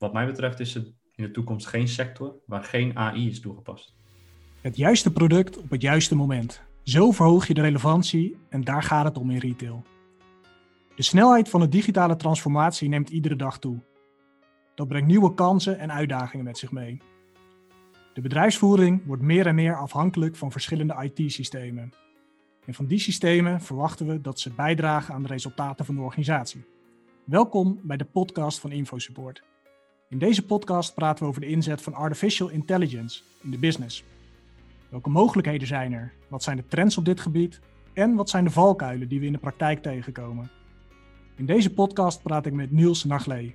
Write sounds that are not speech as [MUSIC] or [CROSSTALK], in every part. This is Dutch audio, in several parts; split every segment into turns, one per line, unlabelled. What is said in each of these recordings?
wat mij betreft is het in de toekomst geen sector waar geen AI is toegepast.
Het juiste product op het juiste moment. Zo verhoog je de relevantie en daar gaat het om in retail. De snelheid van de digitale transformatie neemt iedere dag toe. Dat brengt nieuwe kansen en uitdagingen met zich mee. De bedrijfsvoering wordt meer en meer afhankelijk van verschillende IT-systemen. En van die systemen verwachten we dat ze bijdragen aan de resultaten van de organisatie. Welkom bij de podcast van InfoSupport. In deze podcast praten we over de inzet van artificial intelligence in de business. Welke mogelijkheden zijn er? Wat zijn de trends op dit gebied? En wat zijn de valkuilen die we in de praktijk tegenkomen? In deze podcast praat ik met Niels Naglee,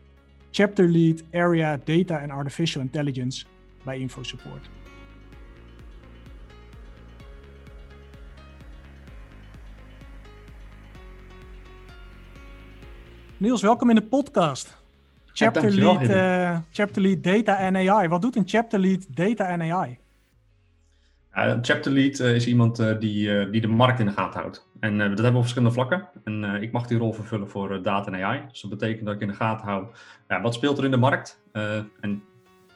Chapter Lead Area Data and Artificial Intelligence bij InfoSupport. Niels, welkom in de podcast. Chapter, lead, uh, chapter Lead Data and AI. Wat doet een Chapter Lead Data and AI?
een chapter lead uh, is iemand uh, die, die de markt in de gaten houdt. En dat hebben we op verschillende vlakken. En ik mag die rol vervullen voor data en AI. Dus dat betekent dat ik in de gaten hou ja, wat speelt er in de markt en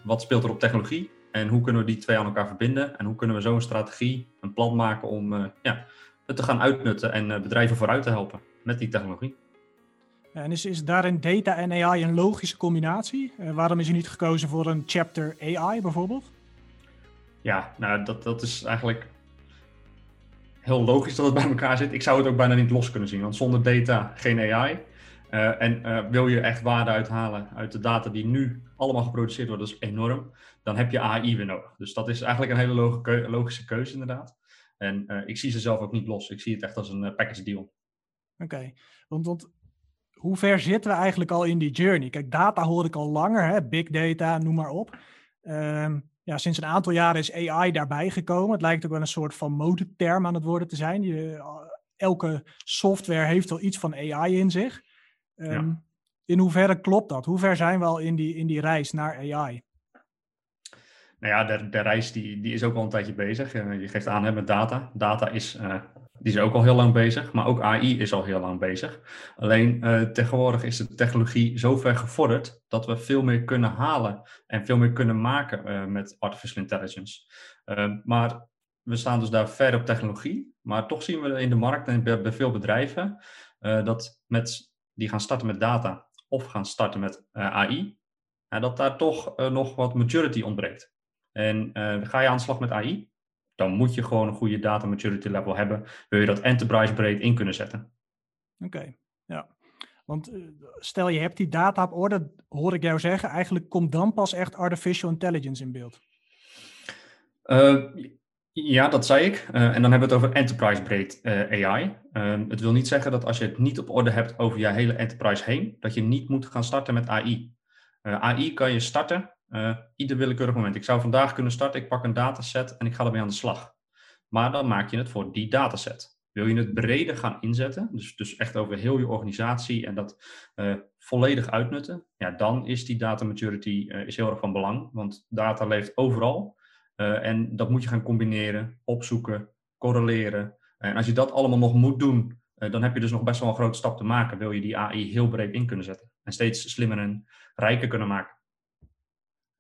wat speelt er op technologie. En hoe kunnen we die twee aan elkaar verbinden? En hoe kunnen we zo een strategie, een plan maken om ja, het te gaan uitnutten en bedrijven vooruit te helpen met die technologie.
En is, is daarin data en AI een logische combinatie? waarom is er niet gekozen voor een chapter AI bijvoorbeeld?
Ja, nou, dat, dat is eigenlijk heel logisch dat het bij elkaar zit. Ik zou het ook bijna niet los kunnen zien, want zonder data geen AI. Uh, en uh, wil je echt waarde uithalen uit de data die nu allemaal geproduceerd worden, dat is enorm, dan heb je AI weer nodig. Dus dat is eigenlijk een hele logische keuze inderdaad. En ik zie ze zelf ook niet los. Ik zie het echt als een package deal.
Oké, okay. want, want hoe ver zitten we eigenlijk al in die journey? Kijk, data hoor ik al langer, hè? big data, noem maar op. Um, ja, sinds een aantal jaren is AI daarbij gekomen. Het lijkt ook wel een soort van modeterm aan het worden te zijn. Je, eh, elke software heeft wel iets van AI in zich. Um, In hoeverre klopt dat? Hoe ver zijn we al in die, in die reis naar AI?
Nou ja, de, de reis die, die is ook al een tijdje bezig. Uh, je geeft aan hè, met data. Data is uh, die is ook al heel lang bezig, maar ook AI is al heel lang bezig. Alleen uh, tegenwoordig is de technologie zo ver gevorderd dat we veel meer kunnen halen en veel meer kunnen maken uh, met artificial intelligence. Uh, maar we staan dus daar ver op technologie, maar toch zien we in de markt en bij, bij veel bedrijven dat met, die gaan starten met data of gaan starten met AI, dat daar toch nog wat maturity ontbreekt. En ga je aan de slag met AI, dan moet je gewoon een goede data maturity level hebben. Wil je dat enterprise breed in kunnen zetten.
Oké, ja. Want eh, stel je hebt die data op orde, hoor ik jou zeggen, eigenlijk komt dan pas echt artificial intelligence in beeld.
Uh, ja, dat zei ik. Uh, en dan hebben we het over enterprise breed AI. Ehm, het wil niet zeggen dat als je het niet op orde hebt over je hele enterprise heen, dat je niet moet gaan starten met AI. AI kan je starten uh, ieder willekeurig moment. Ik zou vandaag kunnen starten, ik pak een dataset en ik ga ermee aan de slag. Maar dan maak je het voor die dataset. Wil je het breder gaan inzetten, dus, dus echt over heel je organisatie en dat uh, volledig uitnutten, ja, dan is die data maturity uh, is heel erg van belang. Want data leeft overal en dat moet je gaan combineren, opzoeken, correleren. En als je dat allemaal nog moet doen, dan heb je dus nog best wel een grote stap te maken. Wil je die AI heel breed in kunnen zetten en steeds slimmer en rijker kunnen maken.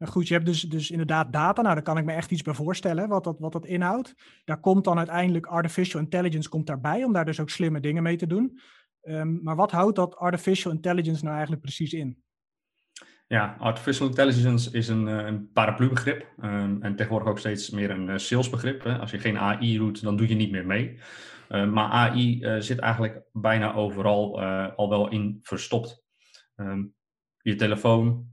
Goed, je hebt dus, dus inderdaad data. Nou, daar kan ik me echt iets bij voorstellen wat dat, wat dat inhoudt. Daar komt dan uiteindelijk artificial intelligence komt daarbij, om daar dus ook slimme dingen mee te doen. Um, maar wat houdt dat artificial intelligence nou eigenlijk precies in?
Ja, artificial intelligence is een, eh, een paraplu-begrip um, en tegenwoordig ook steeds meer een uh, salesbegrip. Hè. Als je geen AI doet, dan doe je niet meer mee. Uh, maar AI uh, zit eigenlijk bijna overal al wel in verstopt. Je telefoon,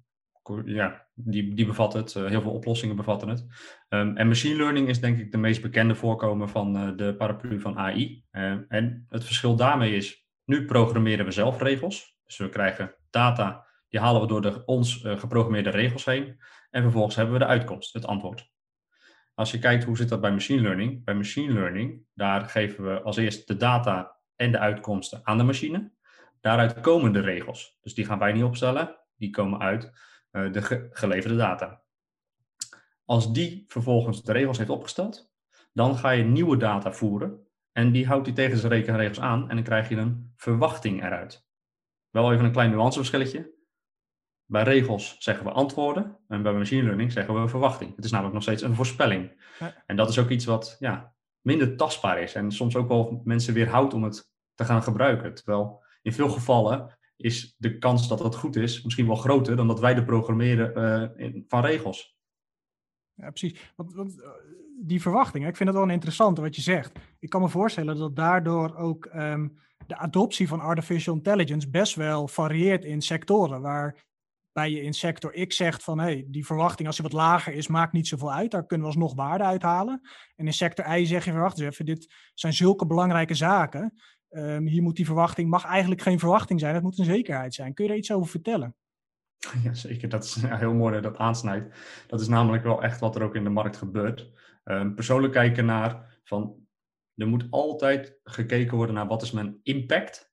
ja, die, die bevat het. Uh, heel veel oplossingen bevatten het. Um, en machine learning is denk ik de meest bekende voorkomen van uh, de paraplu van AI. Uh, eh, en het verschil daarmee is, nu programmeren we zelf regels. Dus we krijgen data, die halen we door de ons geprogrammeerde regels heen. En vervolgens hebben we de uitkomst, het antwoord. Als je kijkt hoe zit dat bij machine learning. Bij machine learning, daar geven we als eerst de data en de uitkomsten aan de machine. Daaruit komen de regels. Dus die gaan wij niet opstellen, die komen uit eh, de geleverde data. Als die vervolgens de regels heeft opgesteld, dan ga je nieuwe data voeren en die houdt die tegen zijn rekenregels aan en dan krijg je een verwachting eruit. Wel even een klein nuanceverschilletje. Bij regels zeggen we antwoorden en bij machine learning zeggen we verwachting. Het is namelijk nog steeds een voorspelling. En dat is ook iets wat ja, minder tastbaar is en soms ook wel mensen weerhoudt om het te gaan gebruiken. Terwijl in veel gevallen is de kans dat dat goed is misschien wel groter dan dat wij de programmeren uh, van regels.
Ja, precies. Want, want eh, die verwachtingen, ik vind het wel een interessante wat je zegt. Ik kan me voorstellen dat daardoor ook ehm, de adoptie van artificial intelligence best wel varieert in sectoren. Waarbij je in sector X zegt van hey, die verwachting als die wat lager is, maakt niet zoveel uit. Daar kunnen we alsnog waarde uithalen. En in sector Y zeg je, wacht eens even, dit zijn zulke belangrijke zaken. Um, hier moet die verwachting, mag eigenlijk geen verwachting zijn, het moet een zekerheid zijn. Kun je daar iets over vertellen? [LAUGHS]
Ja, zeker. Dat is heel mooi dat dat aansnijdt. Dat is namelijk wel echt wat er ook in de markt gebeurt. Um, persoonlijk kijken naar van, er moet altijd gekeken worden naar wat is mijn impact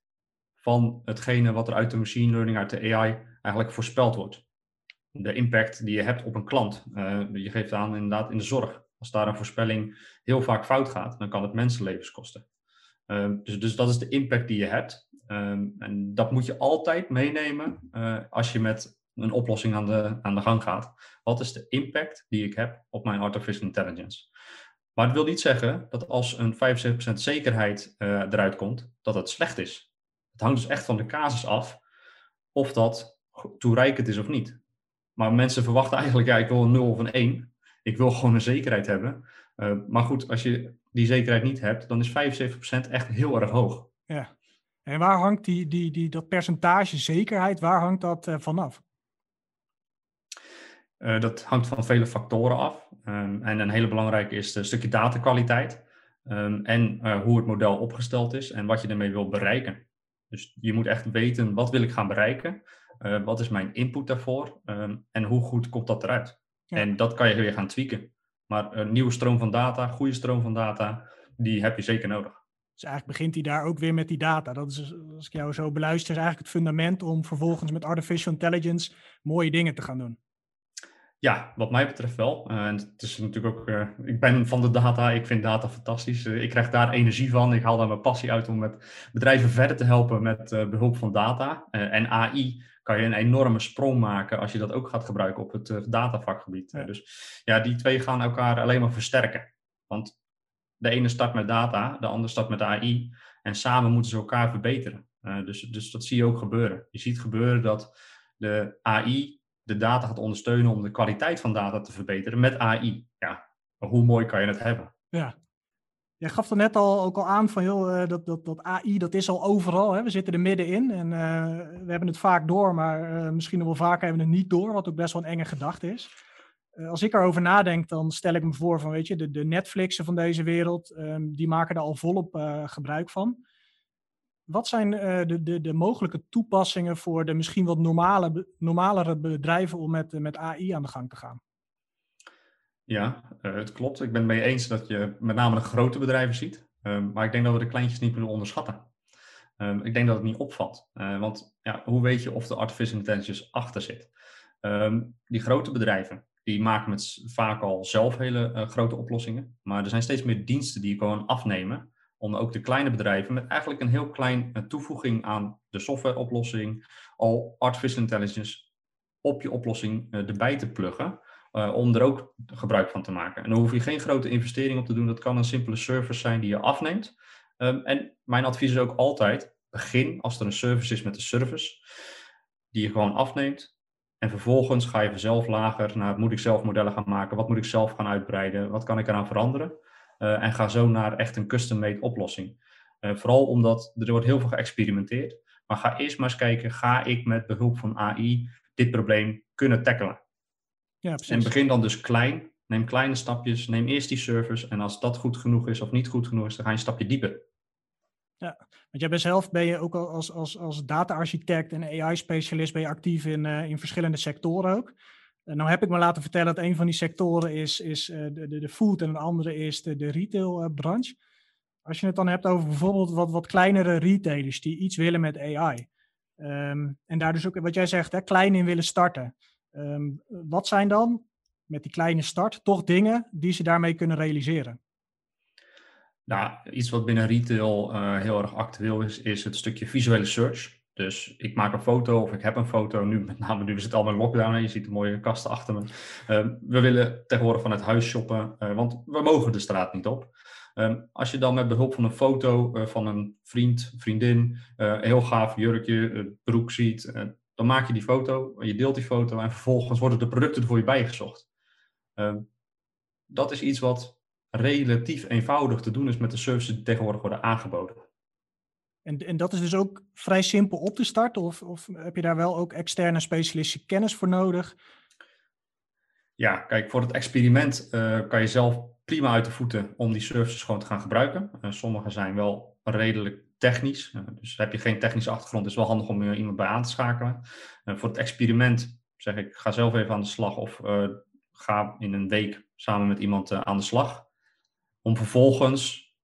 van hetgene wat er uit de machine learning, uit de AI eigenlijk voorspeld wordt. De impact die je hebt op een klant. Uh, je geeft aan inderdaad in de zorg. Als daar een voorspelling heel vaak fout gaat, dan kan het mensenlevens kosten. Ehm, dus, dus dat is de impact die je hebt. Ehm, en dat moet je altijd meenemen uh, als je met een oplossing aan de, aan de gang gaat. Wat is de impact die ik heb op mijn artificial intelligence? Maar het wil niet zeggen dat als een 75% zekerheid uh, eruit komt, dat het slecht is. Het hangt dus echt van de casus af of dat toereikend is of niet. Maar mensen verwachten eigenlijk, ja, ik wil een 0 of een 1. Ik wil gewoon een zekerheid hebben. Uh, maar goed, als je die zekerheid niet hebt, dan is 75% echt heel erg hoog.
Ja. En waar hangt die, die, die, dat percentage zekerheid, waar hangt dat uh, vanaf?
Uh, dat hangt van vele factoren af. Um, en een hele belangrijke is een stukje datakwaliteit. Um, en uh, hoe het model opgesteld is en wat je ermee wil bereiken. Dus je moet echt weten, wat wil ik gaan bereiken? Wat is mijn input daarvoor? Um, en hoe goed komt dat eruit? Ja. En dat kan je weer gaan tweaken. Maar een nieuwe stroom van data, goede stroom van data, die heb je zeker nodig.
Dus eigenlijk begint hij daar ook weer met die data. Dat is, als ik jou zo beluister, is eigenlijk het fundament om vervolgens met artificial intelligence mooie dingen te gaan doen.
Ja, wat mij betreft wel. Uh, en het is natuurlijk ook, uh, ik ben van de data, ik vind data fantastisch. Uh, ik krijg daar energie van. Ik haal daar mijn passie uit om met bedrijven verder te helpen met behulp van data. en AI kan je een enorme sprong maken als je dat ook gaat gebruiken op het datavakgebied. Ja. dus ja, die twee gaan elkaar alleen maar versterken. Want de ene start met data, de andere start met AI. En samen moeten ze elkaar verbeteren. dus, dus dat zie je ook gebeuren. Je ziet gebeuren dat de AI de data gaat ondersteunen om de kwaliteit van data te verbeteren met AI. Ja, hoe mooi kan je het hebben?
Ja. Jij gaf er net al ook al aan van joh, eh, dat, dat, dat AI dat is al overal. Hè? We zitten er middenin en uh, we hebben het vaak door, maar uh, misschien wel vaker hebben we het niet door, wat ook best wel een enge gedachte is. Als ik erover nadenk, dan stel ik me voor van weet je, de, de Netflixen van deze wereld, um, die maken er al volop gebruik van. Wat zijn de, de, de mogelijke toepassingen voor de misschien wat normale, normalere bedrijven om met, met AI aan de gang te gaan?
Ja, uh, het klopt. Ik ben het mee eens dat je met name de grote bedrijven ziet. Um, maar ik denk dat we de kleintjes niet moeten onderschatten. Um, ik denk dat het niet opvalt. Uh, want ja, hoe weet je of de artificial intelligence achter zit? Um, die grote bedrijven, die maken met vaak al zelf hele grote oplossingen. Maar er zijn steeds meer diensten die gewoon afnemen om ook de kleine bedrijven met eigenlijk een heel klein eh, toevoeging aan de softwareoplossing al artificial intelligence op je oplossing erbij te pluggen. Uh, om er ook gebruik van te maken. En dan hoef je geen grote investering op te doen. Dat kan een simpele service zijn die je afneemt. Um, en mijn advies is ook altijd: begin als er een service is met een service die je gewoon afneemt. En vervolgens ga je vanzelf lager naar: moet ik zelf modellen gaan maken? Wat moet ik zelf gaan uitbreiden? Wat kan ik eraan veranderen? Uh, en ga zo naar echt een custom-made oplossing. Uh, vooral omdat er wordt heel veel geëxperimenteerd. Maar ga eerst maar eens kijken, ga ik met behulp van AI dit probleem kunnen tackelen? Ja, en begin dan dus klein. Neem kleine stapjes. Neem eerst die service. En als dat goed genoeg is of niet goed genoeg is, dan ga je een stapje dieper.
Ja, want jij bent zelf ben je ook als, als, als data-architect en AI-specialist ben je actief in, uh, in verschillende sectoren ook. Uh, nou heb ik me laten vertellen dat een van die sectoren is, is uh, de, de, de, food en een andere is de, de retailbranche. Als je het dan hebt over bijvoorbeeld wat, wat kleinere retailers die iets willen met AI. Um, ehm, en daar dus ook, wat jij zegt, hè, klein in willen starten. Um, wat zijn dan, met die kleine start, toch dingen die ze daarmee kunnen realiseren?
Nou, iets wat binnen retail uh, heel erg actueel is, is het stukje visuele search. Dus ik maak een foto of ik heb een foto. Nu, met name nu we zitten allemaal in lockdown en je ziet de mooie kasten achter me. Ehm, we willen tegenwoordig vanuit huis shoppen, uh, want we mogen de straat niet op. Um, als je dan met behulp van een foto uh, van een vriend, vriendin, uh, heel gaaf jurkje, broek ziet, dan maak je die foto, je deelt die foto en vervolgens worden de producten er voor je bijgezocht. Um, dat is iets wat relatief eenvoudig te doen is met de services die tegenwoordig worden aangeboden.
En, en dat is dus ook vrij simpel op te starten? Of, of heb je daar wel ook externe specialistische kennis voor nodig?
Ja, kijk, voor het experiment uh, kan je zelf prima uit de voeten om die services gewoon te gaan gebruiken. Uh, sommige zijn wel redelijk technisch. Uh, dus heb je geen technische achtergrond, is het wel handig om iemand bij aan te schakelen. voor het experiment zeg ik, ga zelf even aan de slag of ga in een week samen met iemand aan de slag. Om vervolgens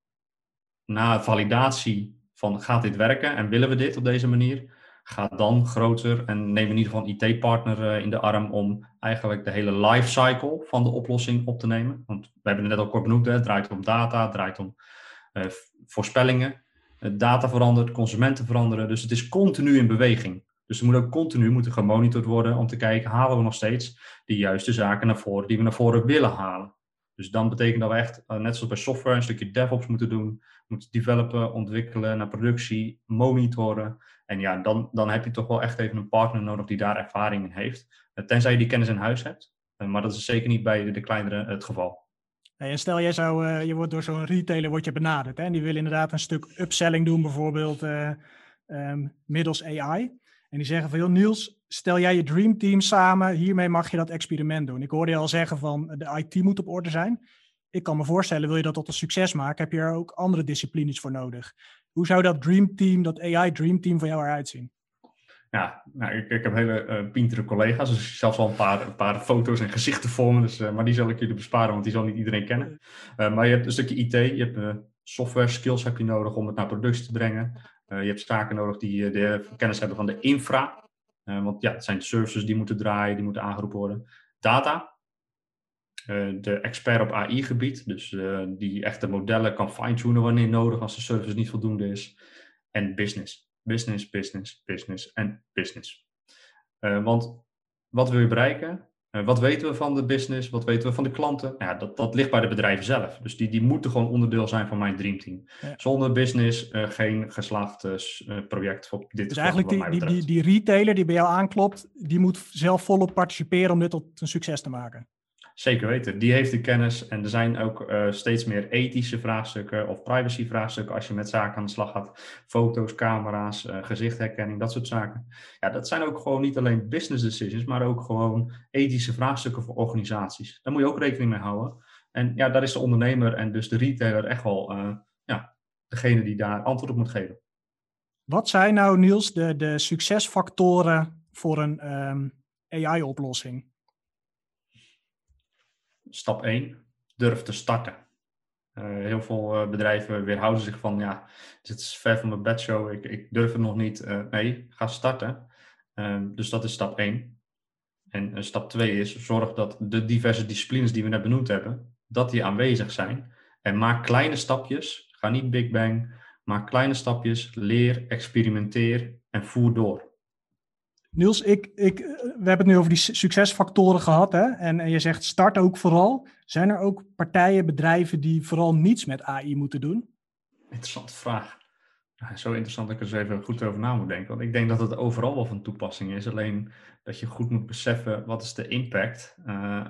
na validatie van gaat dit werken en willen we dit op deze manier? Ga dan groter en neem in ieder geval een IT-partner eh, in de arm om eigenlijk de hele lifecycle van de oplossing op te nemen. Want we hebben het net al kort benoemd, hè, het draait om data, het draait om uh, voorspellingen. data verandert, consumenten veranderen, dus het is continu in beweging. Dus er moet ook continu moeten gemonitord worden om te kijken, halen we nog steeds de juiste zaken naar voren die we naar voren willen halen. Dus dan betekent dat we echt, eh, net zoals bij software, een stukje DevOps moeten doen. Moeten developen, ontwikkelen, naar productie, monitoren. En ja, dan, dan heb je toch wel echt even een partner nodig die daar ervaring in heeft. Eh, tenzij je die kennis in huis hebt. Eh, maar dat is zeker niet bij de, kleinere het geval.
En stel, jij zou, je wordt door zo'n retailer wordt je benaderd. Hè? En die wil inderdaad een stuk upselling doen, bijvoorbeeld ehm, middels AI. En die zeggen van, Niels, stel jij je dreamteam samen, hiermee mag je dat experiment doen. Ik hoorde je al zeggen van, de IT moet op orde zijn. Ik kan me voorstellen, wil je dat tot een succes maken, heb je er ook andere disciplines voor nodig. Hoe zou dat dreamteam, dat AI dreamteam van jou eruit zien?
Ja, nou, ik, ik heb hele uh, pintere collega's, dus zelfs al een paar, een paar foto's en gezichten voor me. Dus, uh, maar die zal ik jullie besparen, want die zal niet iedereen kennen. Uh, maar je hebt een stukje IT, je hebt software skills heb je nodig om het naar productie te brengen. Eh, je hebt zaken nodig die eh, de kennis hebben van de infra. Eh, want ja, het zijn services die moeten draaien, die moeten aangeroepen worden. Data, de expert op AI-gebied, dus die echte modellen kan fine-tunen wanneer nodig als de service niet voldoende is. En business. Business, business, business en business. want wat wil je bereiken? Wat weten we van de business? Wat weten we van de klanten? Ja, dat, dat ligt bij de bedrijven zelf. Dus die, die moeten gewoon onderdeel zijn van mijn dreamteam. Zonder business uh, geen geslaagd uh, project op dit
Dus eigenlijk die, die, die, die retailer die bij jou aanklopt, die moet zelf volop participeren om dit tot een succes te maken.
Zeker weten. Die heeft de kennis. En er zijn ook uh, steeds meer ethische vraagstukken of privacy vraagstukken als je met zaken aan de slag gaat. Foto's, camera's, uh, gezichtherkenning, dat soort zaken. Ja, dat zijn ook gewoon niet alleen business decisions, maar ook gewoon ethische vraagstukken voor organisaties. Daar moet je ook rekening mee houden. En ja, daar is de ondernemer en dus de retailer echt wel uh, ja, degene die daar antwoord op moet geven.
Wat zijn nou, Niels, de, de succesfactoren voor een ehm, AI-oplossing?
Stap 1, durf te starten. Uh, heel veel uh, bedrijven weerhouden zich van, ja, dit is ver van mijn bedshow, ik, ik durf het nog niet. Uh, nee, ga starten. Ehm, dus dat is stap 1. En stap 2 is, zorg dat de diverse disciplines die we net benoemd hebben, dat die aanwezig zijn. En maak kleine stapjes, ga niet big bang, maak kleine stapjes, leer, experimenteer en voer door.
Niels, ik, ik, we hebben het nu over die succesfactoren gehad. Hè? En, en je zegt start ook vooral. Zijn er ook partijen, bedrijven die vooral niets met AI moeten doen?
Interessante vraag. zo interessant dat ik er eens even goed over na moet denken. Want ik denk dat het overal wel van toepassing is. Alleen dat je goed moet beseffen wat is de impact. Uh,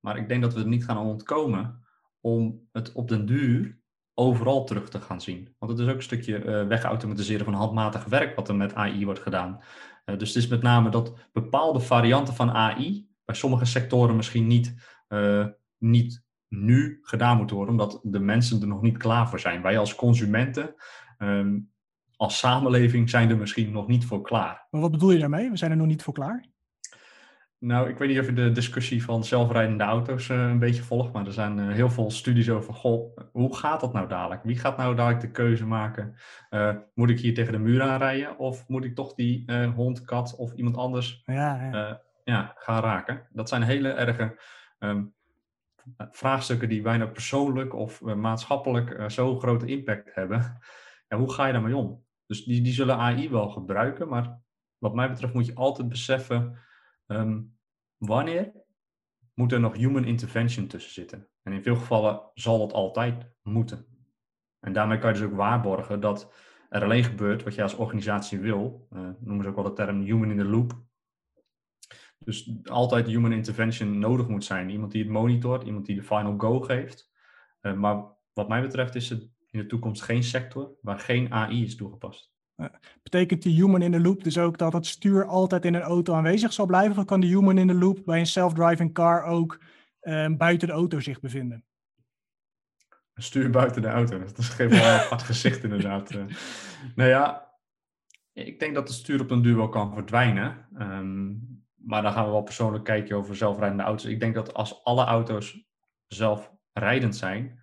maar ik denk dat we er niet gaan ontkomen om het op den duur overal terug te gaan zien. Want het is ook een stukje uh, wegautomatiseren van handmatig werk wat er met AI wordt gedaan. Uh, dus het is met name dat bepaalde varianten van AI bij sommige sectoren misschien niet, uh, niet nu gedaan moeten worden, omdat de mensen er nog niet klaar voor zijn. Wij als consumenten, um, als samenleving, zijn er misschien nog niet voor klaar.
Maar wat bedoel je daarmee? We zijn er nog niet voor klaar?
Nou, ik weet niet of je de discussie van zelfrijdende auto's uh, een beetje volgt, maar er zijn uh, heel veel studies over, goh, hoe gaat dat nou dadelijk? Wie gaat nou dadelijk de keuze maken? Uh, moet ik hier tegen de muur aanrijden of moet ik toch die hond, kat of iemand anders ja, ja. ja, gaan raken? Dat zijn hele erge um, vraagstukken die bijna persoonlijk of maatschappelijk zo'n grote impact hebben. Ja, hoe ga je daarmee om? Dus die, die zullen AI wel gebruiken, maar wat mij betreft moet je altijd beseffen ehm, wanneer moet er nog human intervention tussen zitten. En in veel gevallen zal dat altijd moeten. En daarmee kan je dus ook waarborgen dat er alleen gebeurt wat je als organisatie wil. Uh, noemen ze ook wel de term human in the loop. Dus altijd human intervention nodig moet zijn. Iemand die het monitort, iemand die de final go geeft. Uh, maar wat mij betreft is het in de toekomst geen sector waar geen AI is toegepast.
Betekent die human in the loop dus ook dat het stuur altijd in een auto aanwezig zal blijven? Of kan de human in the loop bij een self-driving car ook uh, buiten de auto zich bevinden?
Een stuur buiten de auto, dat is geen wel hard [LAUGHS] gezicht inderdaad. Uh, nou ja, ik denk dat het stuur op een duur wel kan verdwijnen. Um, maar dan gaan we wel persoonlijk kijken over zelfrijdende auto's. Ik denk dat als alle auto's zelfrijdend zijn,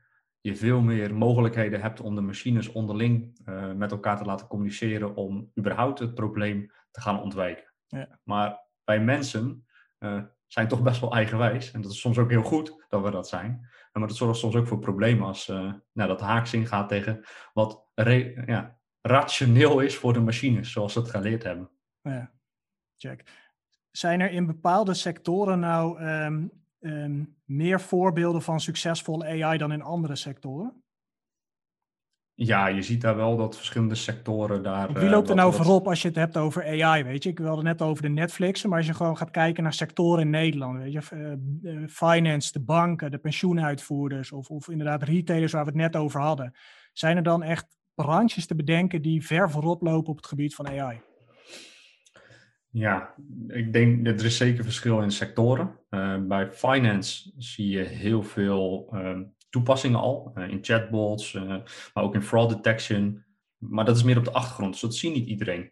je veel meer mogelijkheden hebt om de machines onderling uh, met elkaar te laten communiceren om überhaupt het probleem te gaan ontwijken. Ja. Maar wij mensen uh, zijn toch best wel eigenwijs. En dat is soms ook heel goed dat we dat zijn. Maar dat zorgt soms ook voor problemen als uh, nou, dat haaks ingaat tegen wat ja, rationeel is voor de machines, zoals ze het geleerd hebben.
Ja, check. Zijn er in bepaalde sectoren nou um, um, meer voorbeelden van succesvolle AI dan in andere sectoren?
Ja, je ziet daar wel dat verschillende sectoren daar.
Wie loopt er nou voorop als je het hebt over AI? Weet je, ik wilde net over de Netflix, maar als je gewoon gaat kijken naar sectoren in Nederland, weet je, uh, finance, de banken, de pensioenuitvoerders of, of inderdaad retailers waar we het net over hadden, zijn er dan echt branches te bedenken die ver voorop lopen op het gebied van AI?
Ja, ik denk dat er is zeker verschil in sectoren. Uh, bij finance zie je heel veel uh, toepassingen al, uh, in chatbots, maar ook in fraud detection. Maar dat is meer op de achtergrond, dus dat ziet niet iedereen.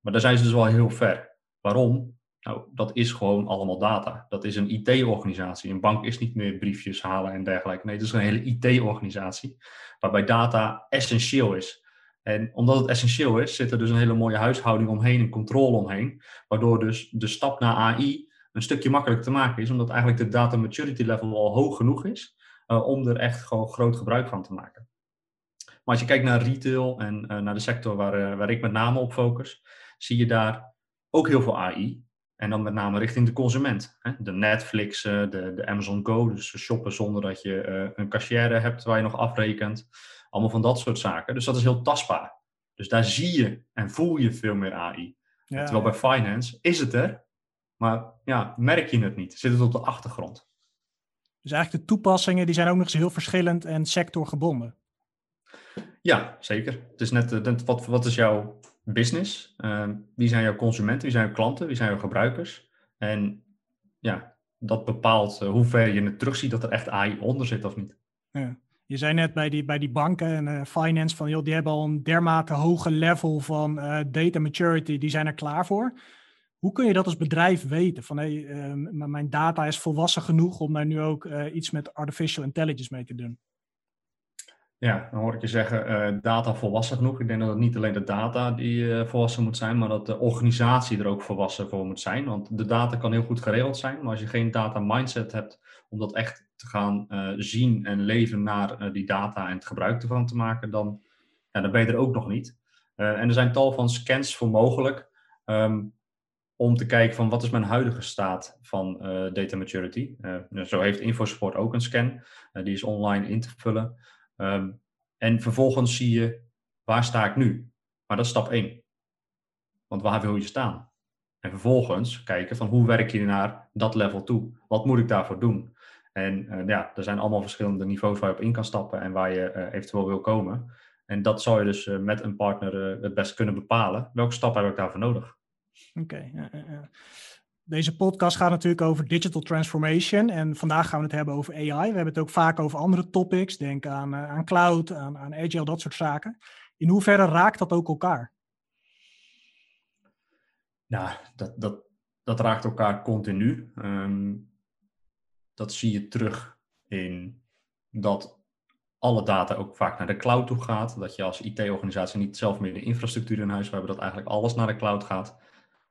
Maar daar zijn ze dus wel heel ver. Waarom? Nou, dat is gewoon allemaal data. Dat is een IT-organisatie. Een bank is niet meer briefjes halen en dergelijke. Nee, het is een hele IT-organisatie waarbij data essentieel is. En omdat het essentieel is, zit er dus een hele mooie huishouding omheen en controle omheen. Waardoor dus de stap naar AI een stukje makkelijker te maken is. Omdat eigenlijk de data maturity level al hoog genoeg is uh, om er echt gewoon groot gebruik van te maken. Maar als je kijkt naar retail en uh, naar de sector waar, uh, waar ik met name op focus, zie je daar ook heel veel AI. En dan met name richting de consument. Hè? De Netflix, de, de Amazon Go, dus shoppen zonder dat je een cashier hebt waar je nog afrekent. Allemaal van dat soort zaken. Dus dat is heel tastbaar. Dus daar zie je en voel je veel meer AI. Ja, Terwijl bij finance is het er, maar ja, merk je het niet. Zit het op de achtergrond.
Dus eigenlijk de toepassingen die zijn ook nog eens heel verschillend en sectorgebonden.
Ja, zeker. Het is net, uh, wat, wat is jouw business? Uh, wie zijn jouw consumenten? Wie zijn jouw klanten? Wie zijn jouw gebruikers? En ja, dat bepaalt uh, hoe ver je het terugziet dat er echt AI onder zit of niet.
Ja. Je zei net bij die, bij die banken en uh, finance van, joh, die hebben al een dermate hoge level van uh, data maturity, die zijn er klaar voor. Hoe kun je dat als bedrijf weten? Van, hey, uh, mijn data is volwassen genoeg om daar nu ook uh, iets met artificial intelligence mee te doen.
Ja, dan hoor ik je zeggen, data volwassen genoeg. Ik denk dat het niet alleen de data die volwassen moet zijn, maar dat de organisatie er ook volwassen voor moet zijn. Want de data kan heel goed geregeld zijn, maar als je geen data mindset hebt om dat echt te gaan uh, zien en leven naar uh, die data en het gebruik ervan te maken, dan, ja, dan ben je er ook nog niet. Uh, en er zijn tal van scans voor mogelijk um, om te kijken van wat is mijn huidige staat van data maturity. zo heeft InfoSport ook een scan, die is online in te vullen. Um, en vervolgens zie je waar sta ik nu. Maar dat is stap 1. Want waar wil je staan? En vervolgens kijken van hoe werk je naar dat level toe? Wat moet ik daarvoor doen? En uh, ja, er zijn allemaal verschillende niveaus waar je op in kan stappen en waar je uh, eventueel wil komen. En dat zou je dus uh, met een partner het best kunnen bepalen. Welke stap heb ik daarvoor nodig?
Oké. Okay, Deze podcast gaat natuurlijk over digital transformation. En vandaag gaan we het hebben over AI. We hebben het ook vaak over andere topics. Denk aan, aan cloud, aan, aan agile, dat soort zaken. In hoeverre raakt dat ook elkaar?
Nou, dat, dat, dat raakt elkaar continu. Um, dat zie je terug in dat alle data ook vaak naar de cloud toe gaat. Dat je als IT-organisatie niet zelf meer de infrastructuur in huis hebben, dat eigenlijk alles naar de cloud gaat.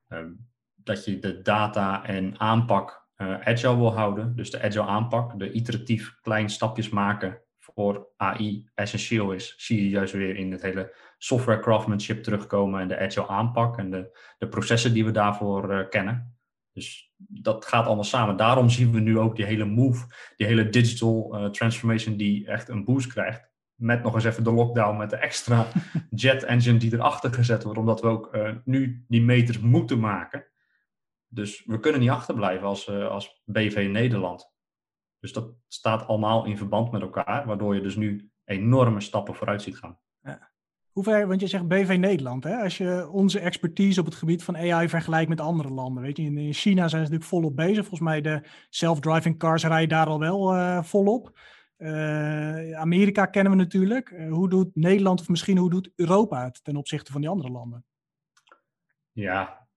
Um, dat je de data en aanpak uh, agile wil houden. Dus de agile aanpak, de iteratief klein stapjes maken voor AI essentieel is, zie je juist weer in het hele software craftsmanship terugkomen en de agile aanpak en de, de processen die we daarvoor uh, kennen. Dus dat gaat allemaal samen. Daarom zien we nu ook die hele move, die hele digital uh, transformation die echt een boost krijgt. Met nog eens even de lockdown, met de extra [LAUGHS] jet engine die erachter gezet wordt, omdat we ook uh, nu die meters moeten maken. Dus we kunnen niet achterblijven als, uh, als BV Nederland. Dus dat staat allemaal in verband met elkaar, waardoor je dus nu enorme stappen vooruit ziet gaan.
Hoe ver, want je zegt BV Nederland, hè? als je onze expertise op het gebied van AI vergelijkt met andere landen. Weet je, in China zijn ze natuurlijk volop bezig. Volgens mij de self-driving cars rijden daar al wel uh, volop. Uh, Amerika kennen we natuurlijk. Uh, hoe doet Nederland of misschien hoe doet Europa het ten opzichte van die andere landen?
Ja,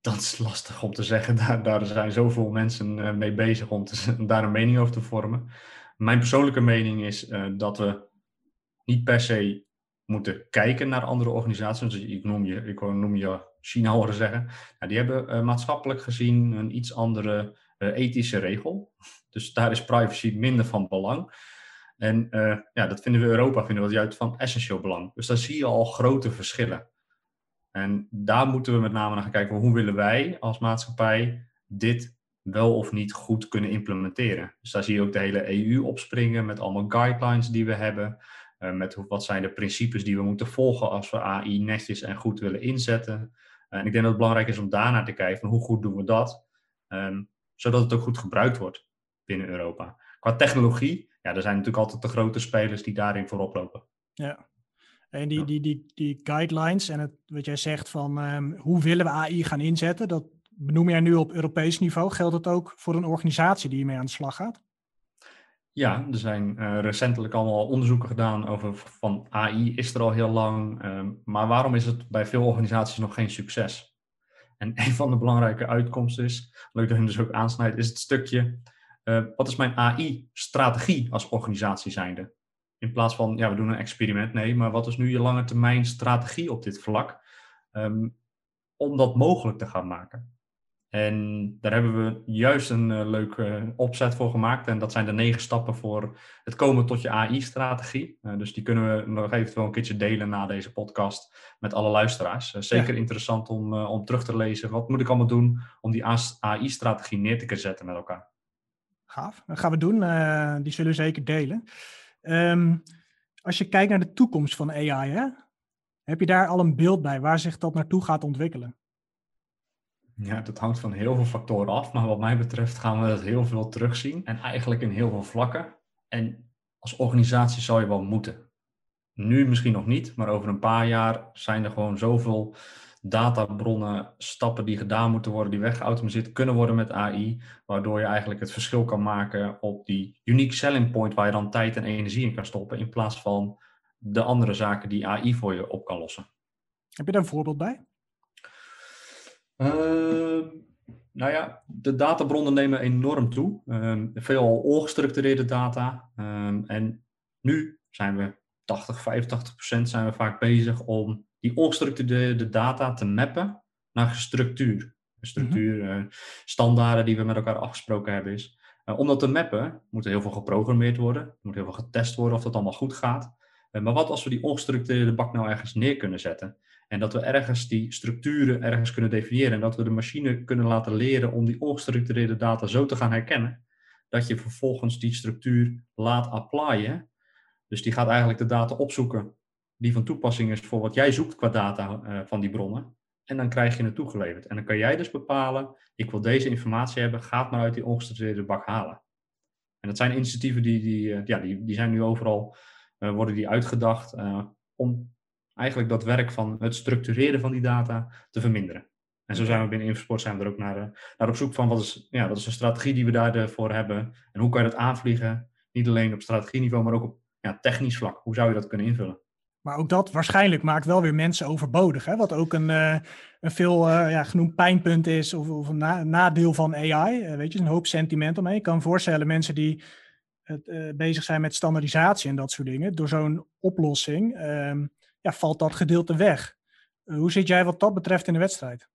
dat is lastig om te zeggen. Daar, daar zijn zoveel mensen mee bezig om, daar een mening over te vormen. Mijn persoonlijke mening is dat we niet per se moeten kijken naar andere organisaties. Dus ik noem je, ik noem je China horen zeggen. Nou, die hebben uh, maatschappelijk gezien een iets andere uh, ethische regel. [LAUGHS] Dus daar is privacy minder van belang. En uh, ja, dat vinden we Europa vinden we juist van essentieel belang. Dus daar zie je al grote verschillen. En daar moeten we met name naar gaan kijken. Hoe willen wij als maatschappij dit wel of niet goed kunnen implementeren? Dus daar zie je ook de hele EU opspringen met allemaal guidelines die we hebben. Uh, met wat zijn de principes die we moeten volgen als we AI netjes en goed willen inzetten. Uh, en ik denk dat het belangrijk is om daarnaar te kijken van hoe goed doen we dat, um, zodat het ook goed gebruikt wordt binnen Europa. Qua technologie, ja, er zijn natuurlijk altijd de grote spelers die daarin voorop lopen.
Ja. En die, die, die, die guidelines en het, wat jij zegt van um, hoe willen we AI gaan inzetten, dat benoem jij nu op Europees niveau. Geldt het ook voor een organisatie die hiermee aan de slag gaat?
Ja, er zijn uh, recentelijk allemaal onderzoeken gedaan over van AI is er al heel lang, um, maar waarom is het bij veel organisaties nog geen succes? En [LAUGHS] een van de belangrijke uitkomsten is, leuk dat je dus ook aansnijdt, is het stukje, uh, wat is mijn AI-strategie als organisatie zijnde? In plaats van, ja, we doen een experiment, nee, maar wat is nu je lange termijn strategie op dit vlak? Um, om dat mogelijk te gaan maken. En daar hebben we juist een uh, leuke opzet voor gemaakt. En dat zijn de negen stappen voor het komen tot je AI-strategie. Uh, dus die kunnen we nog eventueel een keertje delen na deze podcast met alle luisteraars. Zeker ja. interessant om, om terug te lezen. Wat moet ik allemaal doen om die AI-strategie neer te kunnen zetten met elkaar?
Gaaf, dat gaan we doen. die zullen we zeker delen. Um, als je kijkt naar de toekomst van AI, hè? heb je daar al een beeld bij waar zich dat naartoe gaat ontwikkelen?
Ja, dat hangt van heel veel factoren af. Maar wat mij betreft gaan we dat heel veel terugzien. En eigenlijk in heel veel vlakken. En als organisatie zou je wel moeten. Nu misschien nog niet, maar over een paar jaar zijn er gewoon zoveel databronnen, stappen die gedaan moeten worden, die weggeautomatiseerd kunnen worden met AI, waardoor je eigenlijk het verschil kan maken op die unique selling point waar je dan tijd en energie in kan stoppen, in plaats van de andere zaken die AI voor je op kan lossen.
Heb je daar een voorbeeld bij?
Uh, nou ja, de databronnen nemen enorm toe. Uh, veel ongestructureerde data. Uh, en nu zijn we 80, 85 procent zijn we vaak bezig om die ongestructureerde data te mappen naar structuur. Structuur, mm -hmm. standaarden die we met elkaar afgesproken hebben is. Uh, om dat te mappen moet er heel veel geprogrammeerd worden. Er moet heel veel getest worden of dat allemaal goed gaat. Uh, maar wat als we die ongestructureerde bak nou ergens neer kunnen zetten? En dat we ergens die structuren ergens kunnen definiëren. En dat we de machine kunnen laten leren om die ongestructureerde data zo te gaan herkennen. Dat je vervolgens die structuur laat applyen. Dus die gaat eigenlijk de data opzoeken die van toepassing is voor wat jij zoekt qua data uh, van die bronnen. En dan krijg je het toegeleverd. En dan kan jij dus bepalen, ik wil deze informatie hebben, ga maar uit die ongestructureerde bak halen. En dat zijn initiatieven die, die, uh, ja, die, die zijn nu overal, uh, worden die uitgedacht om eigenlijk dat werk van het structureren van die data te verminderen. En zo zijn we binnen Infosport zijn we er ook naar, naar op zoek van wat is, ja, wat is de strategie die we daarvoor hebben en hoe kan je dat aanvliegen, niet alleen op strategieniveau, maar ook op ja, technisch vlak. Hoe zou je dat kunnen invullen?
Maar ook dat waarschijnlijk maakt wel weer mensen overbodig. Hè? Wat ook een, uh, een veel uh, ja, genoemd pijnpunt is of, of een na nadeel van AI. Uh, weet je, een hoop sentiment omheen. Ik kan me voorstellen mensen die het, bezig zijn met standaardisatie en dat soort dingen. Door zo'n oplossing ehm, ja, valt dat gedeelte weg. hoe zit jij wat dat betreft in de wedstrijd?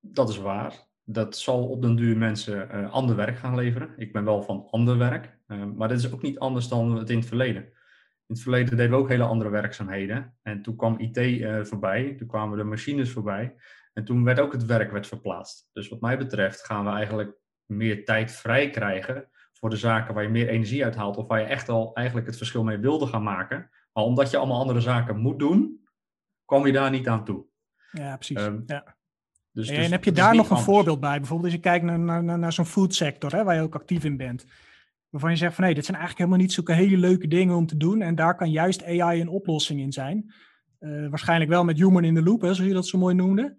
Dat is waar. dat zal op den duur mensen uh, ander werk gaan leveren. Ik ben wel van ander werk, uh, maar dit is ook niet anders dan het in het verleden. In het verleden deden we ook hele andere werkzaamheden. En toen kwam IT voorbij, toen kwamen de machines voorbij. En toen werd ook het werk werd verplaatst. Dus wat mij betreft gaan we eigenlijk meer tijd vrij krijgen voor de zaken waar je meer energie uit haalt. Of waar je echt al eigenlijk het verschil mee wilde gaan maken. Maar omdat je allemaal andere zaken moet doen, kwam je daar niet aan toe.
Ja, precies. Um, ja. Dus, en dus, heb je daar nog een voorbeeld bij? Bijvoorbeeld als je kijkt naar, naar, naar zo'n foodsector, hè, waar je ook actief in bent. Waarvan je zegt van nee, dit zijn eigenlijk helemaal niet zulke hele leuke dingen om te doen. En daar kan juist AI een oplossing in zijn. Uh, waarschijnlijk wel met human in the loop, hè, zoals je dat zo mooi noemde.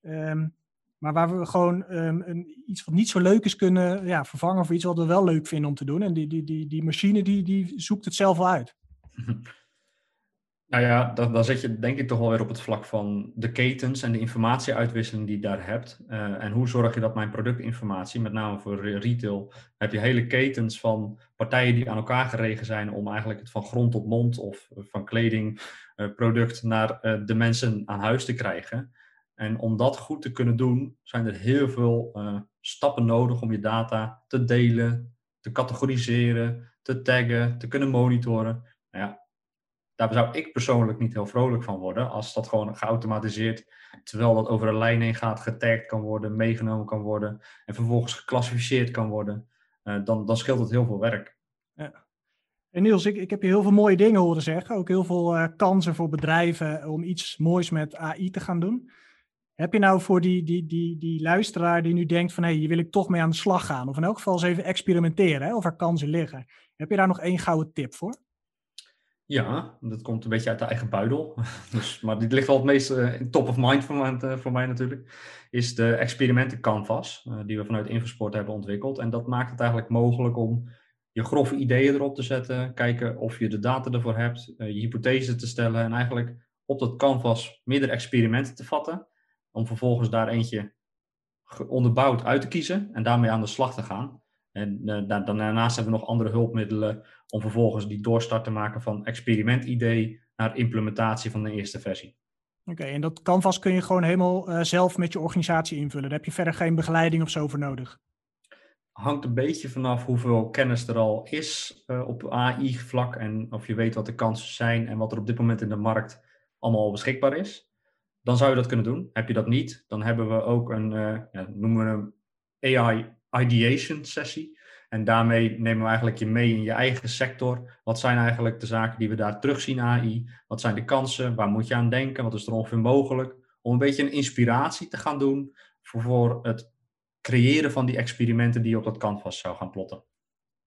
Um, maar waar we gewoon um, een, iets wat niet zo leuk is kunnen ja, vervangen voor iets wat we wel leuk vinden om te doen. En die, die, die, die machine die, die zoekt het zelf wel uit. [LAUGHS]
Nou ja, dan, dan zit je denk ik toch wel weer op het vlak van de ketens en de informatieuitwisseling die je daar hebt. Uh, en hoe zorg je dat mijn productinformatie, met name voor retail, heb je hele ketens van partijen die aan elkaar geregen zijn om eigenlijk het van grond tot mond of van kleding, uh, product naar uh, de mensen aan huis te krijgen. En om dat goed te kunnen doen, zijn er heel veel stappen nodig om je data te delen, te categoriseren, te taggen, te kunnen monitoren. Nou ja, daar zou ik persoonlijk niet heel vrolijk van worden als dat gewoon geautomatiseerd, terwijl dat over een lijn heen gaat, getagd kan worden, meegenomen kan worden en vervolgens geclassificeerd kan worden, uh, dan, dan scheelt het heel veel werk. Ja.
En Niels, ik, ik heb je heel veel mooie dingen horen zeggen, ook heel veel uh, kansen voor bedrijven om iets moois met AI te gaan doen. Heb je nou voor die, die, die, die luisteraar die nu denkt van hé, hey, hier wil ik toch mee aan de slag gaan, of in elk geval eens even experimenteren, hè, of er kansen liggen. Heb je daar nog één gouden tip voor?
Ja, dat komt een beetje uit de eigen buidel. [LAUGHS] dus, maar dit ligt wel het meest uh, top of mind voor mij, uh, voor mij, natuurlijk. Is de experimenten canvas, uh, die we vanuit Infosport hebben ontwikkeld. En dat maakt het eigenlijk mogelijk om je grove ideeën erop te zetten. Kijken of je de data ervoor hebt. je hypothese te stellen. En eigenlijk op dat canvas meerdere experimenten te vatten. Om vervolgens daar eentje onderbouwd uit te kiezen. En daarmee aan de slag te gaan. En daarnaast hebben we nog andere hulpmiddelen om vervolgens die doorstart te maken van experimentidee naar implementatie van de eerste versie.
Oké, en dat canvas kun je gewoon helemaal uh, zelf met je organisatie invullen. Daar heb je verder geen begeleiding of zo voor nodig.
Hangt een beetje vanaf hoeveel kennis er al is uh, op AI-vlak en of je weet wat de kansen zijn en wat er op dit moment in de markt allemaal beschikbaar is. Dan zou je dat kunnen doen. Heb je dat niet, dan hebben we ook een, uh, ja, noemen we een AI ideation sessie. En daarmee nemen we eigenlijk je mee in je eigen sector. Wat zijn eigenlijk de zaken die we daar terugzien AI? Wat zijn de kansen? Waar moet je aan denken? Wat is er ongeveer mogelijk? Om een beetje een inspiratie te gaan doen voor, voor het creëren van die experimenten die je op dat canvas zou gaan plotten.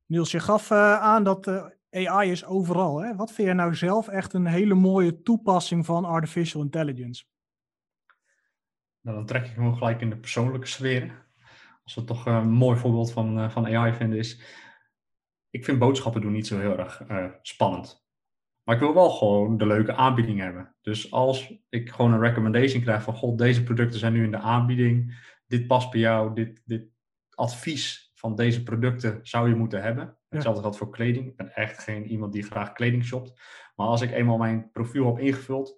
Niels, je gaf uh, aan dat uh, AI is overal. Hè? Wat vind je nou zelf echt een hele mooie toepassing van artificial intelligence?
Nou, dan trek ik hem gelijk in de persoonlijke sfeer als we toch een mooi voorbeeld van, uh, van AI vinden, is. Ik vind boodschappen doen niet zo heel erg uh, spannend. Maar ik wil wel gewoon de leuke aanbieding hebben. Dus als ik gewoon een recommendation krijg van: God, deze producten zijn nu in de aanbieding. Dit past bij jou. Dit, dit advies van deze producten zou je moeten hebben. Hetzelfde geldt voor kleding. Ik ben echt geen iemand die graag kleding shopt. Maar als ik eenmaal mijn profiel heb ingevuld,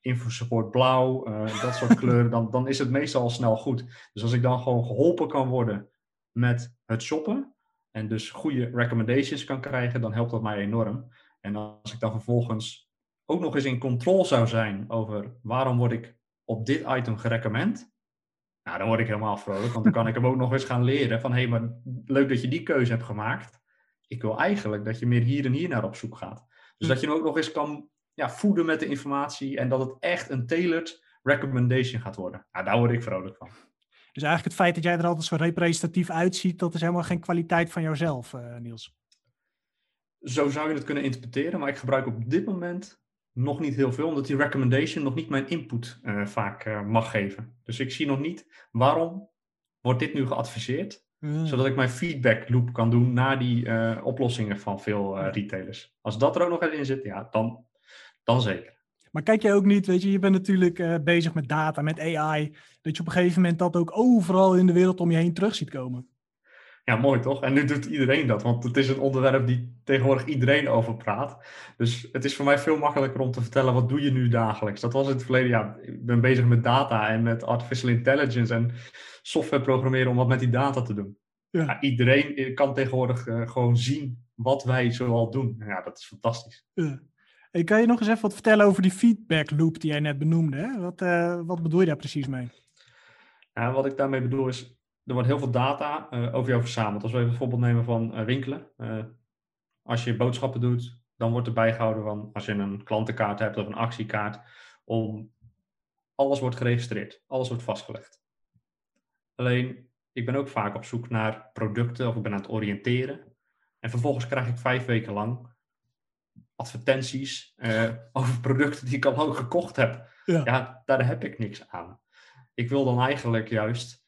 InfoSupport blauw, uh, dat soort [LAUGHS] kleuren, dan, dan is het meestal al snel goed. Dus als ik dan gewoon geholpen kan worden met het shoppen en dus goede recommendations kan krijgen, dan helpt dat mij enorm. En als ik dan vervolgens ook nog eens in controle zou zijn over waarom word ik op dit item gerecommend, nou, dan word ik helemaal vrolijk, want dan kan ik hem ook nog eens gaan leren van hé, hey, maar leuk dat je die keuze hebt gemaakt. Ik wil eigenlijk dat je meer hier en hier naar op zoek gaat. Dus hm. dat je hem ook nog eens kan ja, voeden met de informatie en dat het echt een tailored recommendation gaat worden. Nou, daar word ik vrolijk van.
Dus eigenlijk het feit dat jij er altijd zo representatief uitziet, dat is helemaal geen kwaliteit van jouzelf, uh, Niels.
Zo zou je het kunnen interpreteren, maar ik gebruik op dit moment nog niet heel veel, omdat die recommendation nog niet mijn input uh, vaak uh, mag geven. Dus ik zie nog niet waarom wordt dit nu geadviseerd, mm. zodat ik mijn feedback loop kan doen naar die oplossingen van veel retailers. Als dat er ook nog in zit, ja, dan dan zeker.
Maar kijk jij ook niet, weet je, je bent natuurlijk uh, bezig met data, met AI, dat je op een gegeven moment dat ook overal in de wereld om je heen terug ziet komen?
Ja, mooi toch? En nu doet iedereen dat, want het is een onderwerp die tegenwoordig iedereen over praat. Dus het is voor mij veel makkelijker om te vertellen, wat doe je nu dagelijks? Dat was in het verleden, ja, ik ben bezig met data en met artificial intelligence en software programmeren om wat met die data te doen. Ja. ja iedereen kan tegenwoordig uh, gewoon zien wat wij zoal doen. Ja, dat is fantastisch. Ja.
Kan je nog eens even wat vertellen over die feedback loop die jij net benoemde? Hè? Wat, uh, wat bedoel je daar precies mee?
Ja, wat ik daarmee bedoel is, er wordt heel veel data uh, over jou verzameld. Als we even een voorbeeld nemen van uh, winkelen. als je boodschappen doet, dan wordt er bijgehouden van als je een klantenkaart hebt of een actiekaart, om alles wordt geregistreerd, alles wordt vastgelegd. Alleen, ik ben ook vaak op zoek naar producten of ik ben aan het oriënteren. En vervolgens krijg ik vijf weken lang advertenties uh, over producten die ik al lang gekocht heb. Ja. ja. daar heb ik niks aan. Ik wil dan eigenlijk juist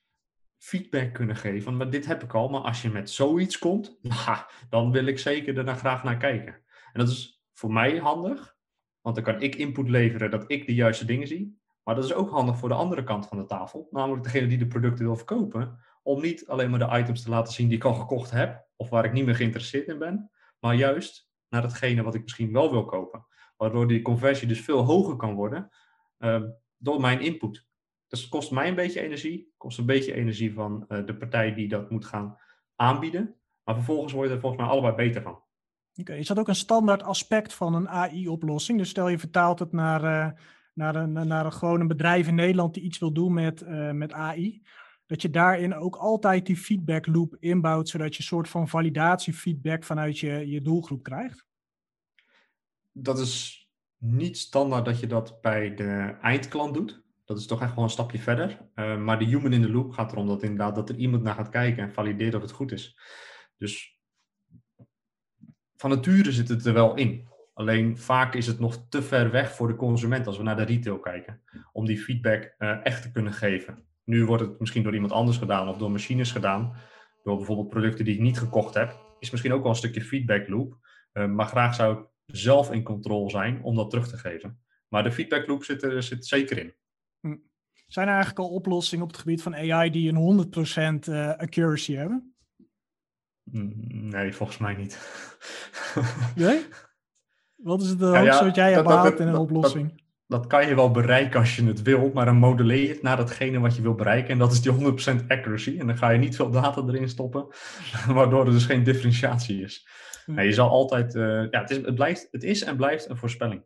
feedback kunnen geven. Maar dit heb ik al, maar als je met zoiets komt, [LAUGHS] nou, dan wil ik zeker er graag naar kijken. En dat is voor mij handig, want dan kan ik input leveren dat ik de juiste dingen zie. Maar dat is ook handig voor de andere kant van de tafel, namelijk degene die de producten wil verkopen, om niet alleen maar de items te laten zien die ik al gekocht heb, of waar ik niet meer geïnteresseerd in ben, maar juist naar datgene wat ik misschien wel wil kopen. Waardoor die conversie dus veel hoger kan worden uh, door mijn input. Dus het kost mij een beetje energie, kost een beetje energie van uh, de partij die dat moet gaan aanbieden. Maar vervolgens word je er volgens mij allebei beter van.
Oké, is dat ook een standaard aspect van een AI-oplossing? Dus stel je vertaalt het naar, uh, naar, een, naar een, gewoon een bedrijf in Nederland die iets wil doen met, uh, met AI dat je daarin ook altijd die feedback loop inbouwt, zodat je een soort van validatiefeedback vanuit je, je doelgroep krijgt?
Dat is niet standaard dat je dat bij de eindklant doet. Dat is toch echt gewoon een stapje verder. Uh, maar de human in the loop gaat erom dat inderdaad dat er iemand naar gaat kijken en valideert of het goed is. Dus van nature zit het er wel in. Alleen vaak is het nog te ver weg voor de consument als we naar de retail kijken. Om die feedback uh, echt te kunnen geven. Nu wordt het misschien door iemand anders gedaan of door machines gedaan. Door bijvoorbeeld producten die ik niet gekocht heb. Is misschien ook wel een stukje feedback loop. Uh, maar graag zou ik zelf in controle zijn om dat terug te geven. Maar de feedback loop zit er zit zeker in. Hm.
Zijn er eigenlijk al oplossingen op het gebied van AI die een 100% uh, eh, accuracy hebben?
Hm, nee, volgens mij niet. [LAUGHS]
nee? Wat is het hoogste ja, wat jij hebt behaald in een oplossing?
dat kan je wel bereiken als je het wil, maar dan modelleer je het naar datgene wat je wil bereiken. En dat is die 100% accuracy. En dan ga je niet veel data erin stoppen, [LAUGHS] waardoor er dus geen differentiatie is. Nee, je zal altijd, uh, ja, het is, het, blijft, het is en blijft een voorspelling.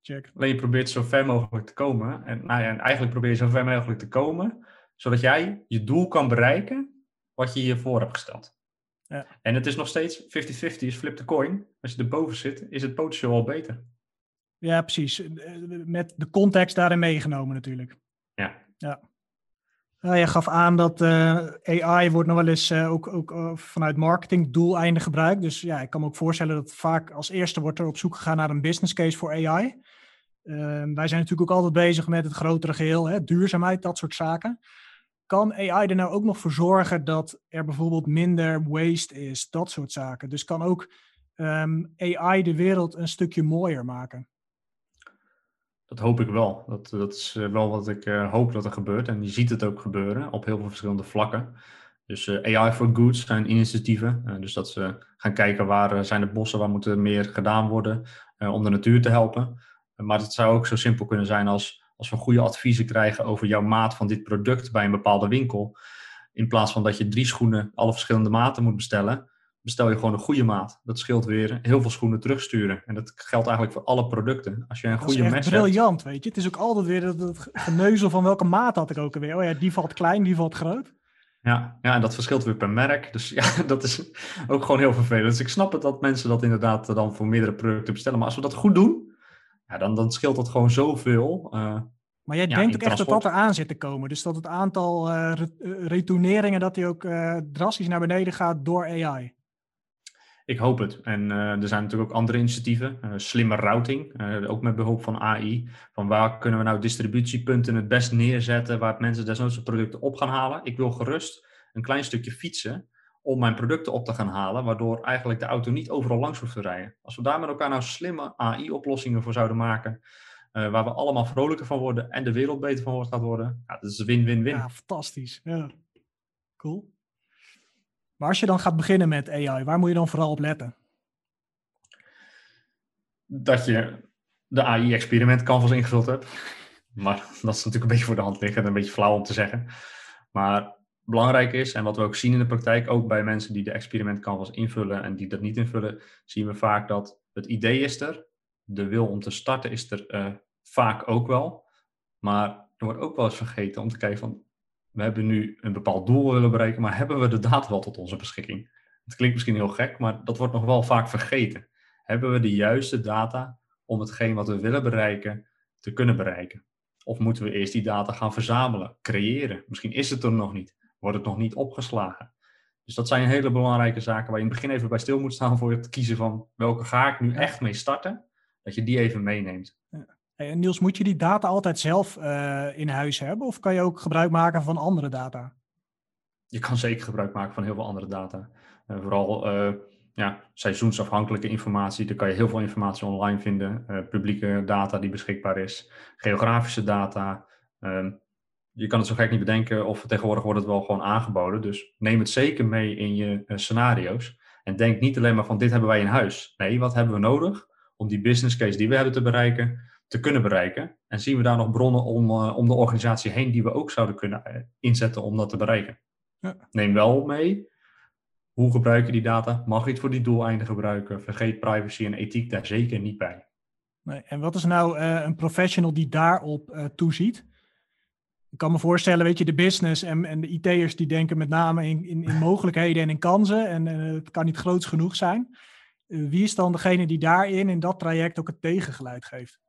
Check. Alleen je probeert zo ver mogelijk te komen. En, nou ja, en eigenlijk probeer je zo ver mogelijk te komen, zodat jij je doel kan bereiken wat je hiervoor hebt gesteld. Ja. En het is nog steeds 50-50 is flip the coin. Als je erboven zit, is het potentieel al beter.
Ja, precies. Eh, met de context daarin meegenomen natuurlijk.
Ja.
ja. Nou, je gaf aan dat uh, eh, AI wordt nog wel eens uh, ook, ook uh, vanuit marketingdoeleinden gebruikt. Dus ja, ik kan me ook voorstellen dat vaak als eerste wordt er op zoek gegaan naar een business case voor AI. Ehm, wij zijn natuurlijk ook altijd bezig met het grotere geheel, hè, duurzaamheid, dat soort zaken. Kan AI er nou ook nog voor zorgen dat er bijvoorbeeld minder waste is, dat soort zaken? Dus kan ook um, AI de wereld een stukje mooier maken?
Dat hoop ik wel. Dat, dat is eh, wel wat ik uh, hoop dat er gebeurt. En je ziet het ook gebeuren op heel veel verschillende vlakken. Dus uh, AI for Goods zijn initiatieven. Dus dat ze gaan kijken waar zijn de bossen, waar moet er meer gedaan worden om de natuur te helpen. maar het zou ook zo simpel kunnen zijn als als we goede adviezen krijgen over jouw maat van dit product bij een bepaalde winkel. In plaats van dat je drie schoenen alle verschillende maten moet bestellen, bestel je gewoon een goede maat. Dat scheelt weer heel veel schoenen terugsturen. En dat geldt eigenlijk voor alle producten. Als je een goede match
hebt... briljant, weet je. Het is ook altijd weer het geneuzel van welke maat had ik ook alweer. Oh ja, die valt klein, die valt groot.
Ja, ja, en dat verschilt weer per merk. Dus [LAUGHS] ja, dat is ook gewoon heel vervelend. Dus ik snap het dat mensen dat inderdaad dan voor meerdere producten bestellen. Maar als we dat goed doen, ja, dan, dan scheelt dat gewoon zoveel. Uh,
maar jij denkt ook echt dat dat eraan zit te komen. Dus dat het aantal uh, retourneringen, dat die ook uh, drastisch naar beneden gaat door AI.
Ik hoop het. En uh, er zijn natuurlijk ook andere initiatieven. Uh, slimme routing, uh, ook met behulp van AI. Van waar kunnen we nou distributiepunten het best neerzetten, waar mensen desnoods producten op gaan halen. Ik wil gerust een klein stukje fietsen om mijn producten op te gaan halen, waardoor eigenlijk de auto niet overal langs hoeft te rijden. Als we daar met elkaar nou slimme AI-oplossingen voor zouden maken, waar we allemaal vrolijker van worden en de wereld beter van gaat worden, ja, dat is win-win-win.
Ja, fantastisch. Ja, cool. Maar als je dan gaat beginnen met AI, waar moet je dan vooral op letten?
Dat je de AI-experiment canvas ingevuld hebt. Maar dat is natuurlijk een beetje voor de hand liggend, een beetje flauw om te zeggen. Maar belangrijk is, en wat we ook zien in de praktijk, ook bij mensen die de experiment canvas invullen en die dat niet invullen, zien we vaak dat het idee is er, de wil om te starten is er uh, vaak ook wel. Maar er wordt ook wel eens vergeten om te kijken van, we hebben nu een bepaald doel willen bereiken, maar hebben we de data wel tot onze beschikking? Het klinkt misschien heel gek, maar dat wordt nog wel vaak vergeten. Hebben we de juiste data om hetgeen wat we willen bereiken te kunnen bereiken? Of moeten we eerst die data gaan verzamelen, creëren? Misschien is het er nog niet, wordt het nog niet opgeslagen. Dus dat zijn hele belangrijke zaken waar je in het begin even bij stil moet staan voor het kiezen van welke ga ik nu echt mee starten, dat je die even meeneemt. Ja.
Niels, moet je die data altijd zelf uh, in huis hebben of kan je ook gebruik maken van andere data?
Je kan zeker gebruik maken van heel veel andere data. Uh, vooral uh, ja, seizoensafhankelijke informatie. Daar kan je heel veel informatie online vinden. publieke data die beschikbaar is. Geografische data. Ehm, je kan het zo gek niet bedenken of tegenwoordig wordt het wel gewoon aangeboden. Dus neem het zeker mee in je scenario's. En denk niet alleen maar van dit hebben wij in huis. Nee, wat hebben we nodig om die business case die we hebben te bereiken te kunnen bereiken? En zien we daar nog bronnen om, uh, om de organisatie heen die we ook zouden kunnen uh, inzetten om dat te bereiken? Ja. Neem wel mee, hoe gebruik je die data? Mag je het voor die doeleinden gebruiken? Vergeet privacy en ethiek daar zeker niet bij.
Nee, en wat is nou uh, een professional die daarop toeziet? Ik kan me voorstellen, weet je, de business en, en de IT'ers die denken met name in, in, in mogelijkheden en in kansen. En het kan niet groots genoeg zijn. wie is dan degene die daarin, in dat traject, ook het tegengeluid geeft?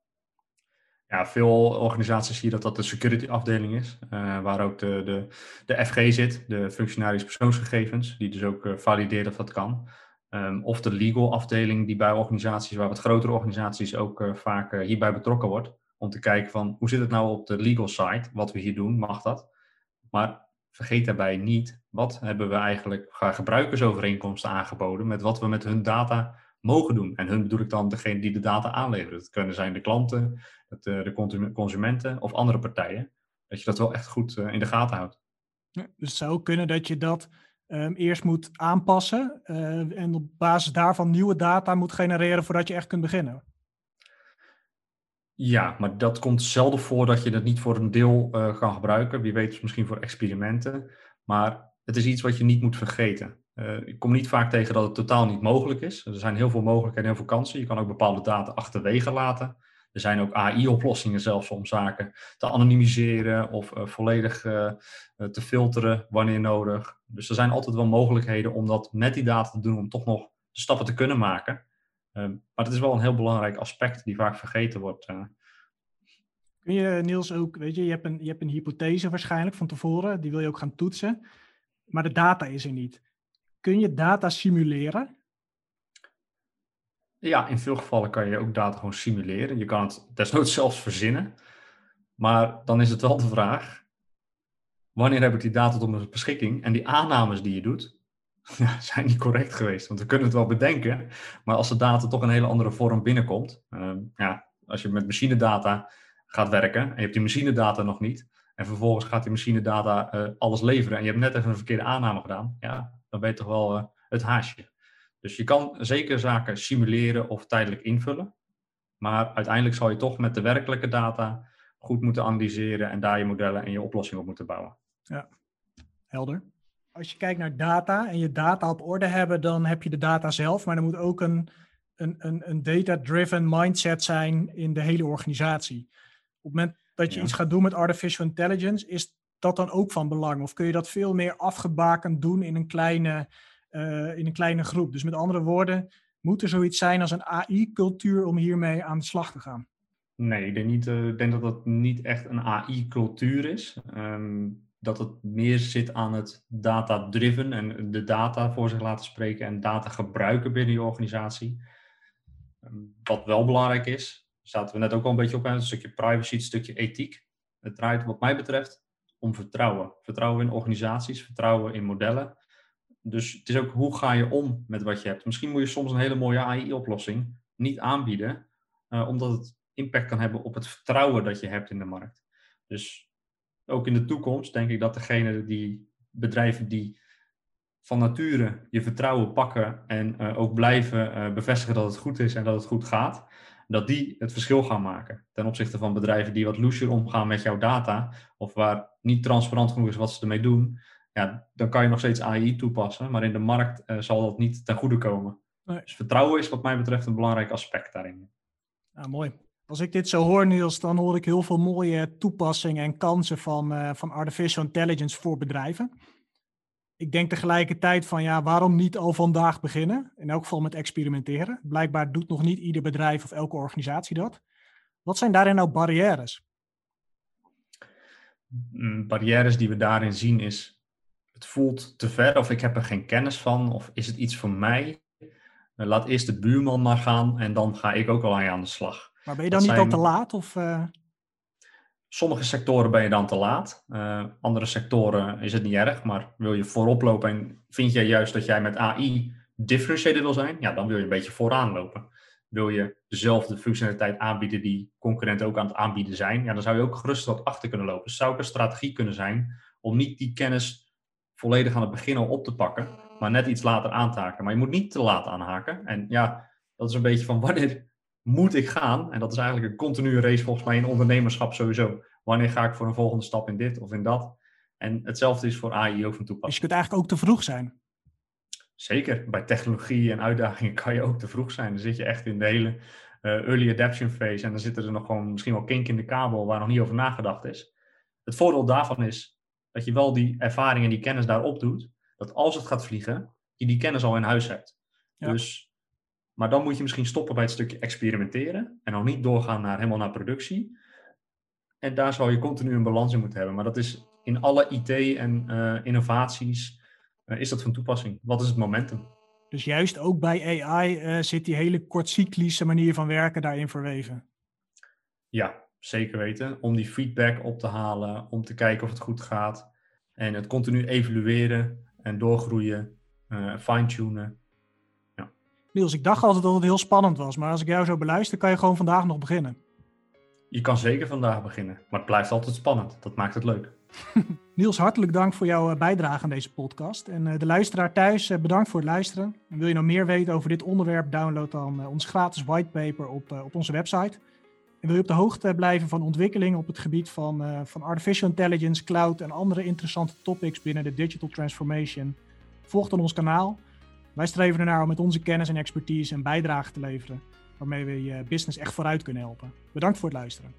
Ja, veel organisaties zie je dat dat de security afdeling is, uh, waar ook de, de, de FG zit, de functionaris persoonsgegevens, die dus ook uh, valideert of dat kan. Um, of de legal afdeling, die bij organisaties, waar wat grotere organisaties ook uh, vaak hierbij betrokken wordt, om te kijken van hoe zit het nou op de legal side, wat we hier doen, mag dat? Maar vergeet daarbij niet, wat hebben we eigenlijk gebruikersovereenkomsten aangeboden met wat we met hun data mogen doen. En hun bedoel ik dan degene die de data aanleveren. Het kunnen zijn de klanten, het, uh, de consumenten of andere partijen. Dat je dat wel echt goed uh, in de gaten houdt.
Ja, dus het zou kunnen dat je dat um, eerst moet aanpassen uh, en op basis daarvan nieuwe data moet genereren voordat je echt kunt beginnen.
Ja, maar dat komt zelden voor dat je dat niet voor een deel uh, kan gebruiken. Wie weet misschien voor experimenten. Maar het is iets wat je niet moet vergeten. Uh, ik kom niet vaak tegen dat het totaal niet mogelijk is. Er zijn heel veel mogelijkheden en heel veel kansen. Je kan ook bepaalde data achterwege laten. Er zijn ook AI-oplossingen zelfs om zaken te anonimiseren of uh, volledig uh, te filteren wanneer nodig. Dus er zijn altijd wel mogelijkheden om dat met die data te doen, om toch nog stappen te kunnen maken. Ehm, maar het is wel een heel belangrijk aspect die vaak vergeten wordt.
Kun je, Niels, ook, weet je, je hebt, een, je hebt een hypothese waarschijnlijk van tevoren, die wil je ook gaan toetsen, maar de data is er niet. Kun je data simuleren?
Ja, in veel gevallen kan je ook data gewoon simuleren. Je kan het desnoods [LAUGHS] zelfs verzinnen. Maar dan is het wel de vraag, wanneer heb ik die data tot mijn beschikking? En die aannames die je doet, [LAUGHS] zijn niet correct geweest. Want we kunnen het wel bedenken, maar als de data toch een hele andere vorm binnenkomt, uh, ja, als je met machinedata gaat werken en je hebt die machinedata nog niet, en vervolgens gaat die machinedata uh, alles leveren en je hebt net even een verkeerde aanname gedaan, ja, dan ben je toch wel uh, het haasje. Dus je kan zeker zaken simuleren of tijdelijk invullen. Maar uiteindelijk zal je toch met de werkelijke data goed moeten analyseren en daar je modellen en je oplossing op moeten bouwen.
Ja, helder. Als je kijkt naar data en je data op orde hebben, dan heb je de data zelf, maar er moet ook een, een, een, een data-driven mindset zijn in de hele organisatie. Op het moment dat je iets gaat doen met artificial intelligence, is dat dan ook van belang? Of kun je dat veel meer afgebakend doen in een kleine uh, in een kleine groep. Dus met andere woorden, moet er zoiets zijn als een AI-cultuur om hiermee aan de slag te gaan?
Nee, ik denk, niet, uh, ik denk dat dat niet echt een AI-cultuur is. Um, dat het meer zit aan het data-driven en de data voor zich laten spreken en data gebruiken binnen je organisatie. Um, wat wel belangrijk is, zaten we net ook al een beetje op, een stukje privacy, een stukje ethiek. Het draait wat mij betreft om vertrouwen. Vertrouwen in organisaties, vertrouwen in modellen dus het is ook hoe ga je om met wat je hebt. Misschien moet je soms een hele mooie AI-oplossing niet aanbieden, uh, omdat het impact kan hebben op het vertrouwen dat je hebt in de markt. Dus ook in de toekomst denk ik dat degene die bedrijven die van nature je vertrouwen pakken en ook blijven bevestigen dat het goed is en dat het goed gaat, dat die het verschil gaan maken ten opzichte van bedrijven die wat looser omgaan met jouw data of waar niet transparant genoeg is wat ze ermee doen, ja, dan kan je nog steeds AI toepassen, maar in de markt zal dat niet ten goede komen. Dus vertrouwen is wat mij betreft een belangrijk aspect daarin.
Ja, mooi. Als ik dit zo hoor, Niels, dan hoor ik heel veel mooie toepassingen en kansen van, uh, van artificial intelligence voor bedrijven. Ik denk tegelijkertijd van ja, waarom niet al vandaag beginnen? In elk geval met experimenteren. Blijkbaar doet nog niet ieder bedrijf of elke organisatie dat. Wat zijn daarin nou barrières?
Mm, barrières die we daarin zien is, het voelt te ver of ik heb er geen kennis van of is het iets voor mij? Eh, laat eerst de buurman maar gaan en dan ga ik ook al aan de slag.
Maar ben je dan niet al te laat? Of, uh...
Sommige sectoren ben je dan te laat. Uh, andere sectoren is het niet erg, maar wil je voorop lopen en vind jij juist dat jij met AI differentiated wil zijn, ja, dan wil je een beetje vooraan lopen. Wil je dezelfde functionaliteit aanbieden die concurrenten ook aan het aanbieden zijn, ja, dan zou je ook gerust wat achter kunnen lopen. Dus zou ook een strategie kunnen zijn om niet die kennis volledig aan het begin al op te pakken, maar net iets later aan te haken. Maar je moet niet te laat aanhaken. En ja, dat is een beetje van [LAUGHS] wanneer moet ik gaan? En dat is eigenlijk een continue race volgens mij in ondernemerschap sowieso. Wanneer ga ik voor een volgende stap in dit of in dat? En hetzelfde is voor AI ook van toepassing. Dus
je kunt eigenlijk ook te vroeg zijn.
Zeker. Bij technologie en uitdagingen kan je ook te vroeg zijn. Dan zit je echt in de hele uh, early adaption phase. En dan zitten er nog gewoon misschien wel kink in de kabel waar nog niet over nagedacht is. Het voordeel daarvan is dat je wel die ervaring en die kennis daarop doet dat als het gaat vliegen, je die kennis al in huis hebt. Dus, maar dan moet je misschien stoppen bij het stukje experimenteren en dan niet doorgaan naar, helemaal naar productie. En daar zal je continu een balans in moeten hebben. Maar dat is in alle IT en uh, innovaties uh, is dat van toepassing. Wat is het momentum?
Dus juist ook bij AI uh, eh, zit die hele kortcyclische manier van werken daarin verweven.
Ja, zeker weten. Om die feedback op te halen, om te kijken of het goed gaat. En het continu evalueren en doorgroeien, uh, fine-tunen. Ja.
Niels, ik dacht altijd dat het heel spannend was, maar als ik jou zo beluister, kan je gewoon vandaag nog beginnen.
Je kan zeker vandaag beginnen, maar het blijft altijd spannend. Dat maakt het leuk. [LAUGHS]
Niels, hartelijk dank voor jouw eh, bijdrage aan deze podcast. En uh, de luisteraar thuis, bedankt voor het luisteren. En wil je nou meer weten over dit onderwerp, download dan ons gratis whitepaper op, op onze website. En wil je op de hoogte blijven van ontwikkelingen op het gebied van, uh, van artificial intelligence, cloud en andere interessante topics binnen de digital transformation? Volg dan ons kanaal. Wij streven ernaar om met onze kennis en expertise een bijdrage te leveren waarmee we je business echt vooruit kunnen helpen. Bedankt voor het luisteren.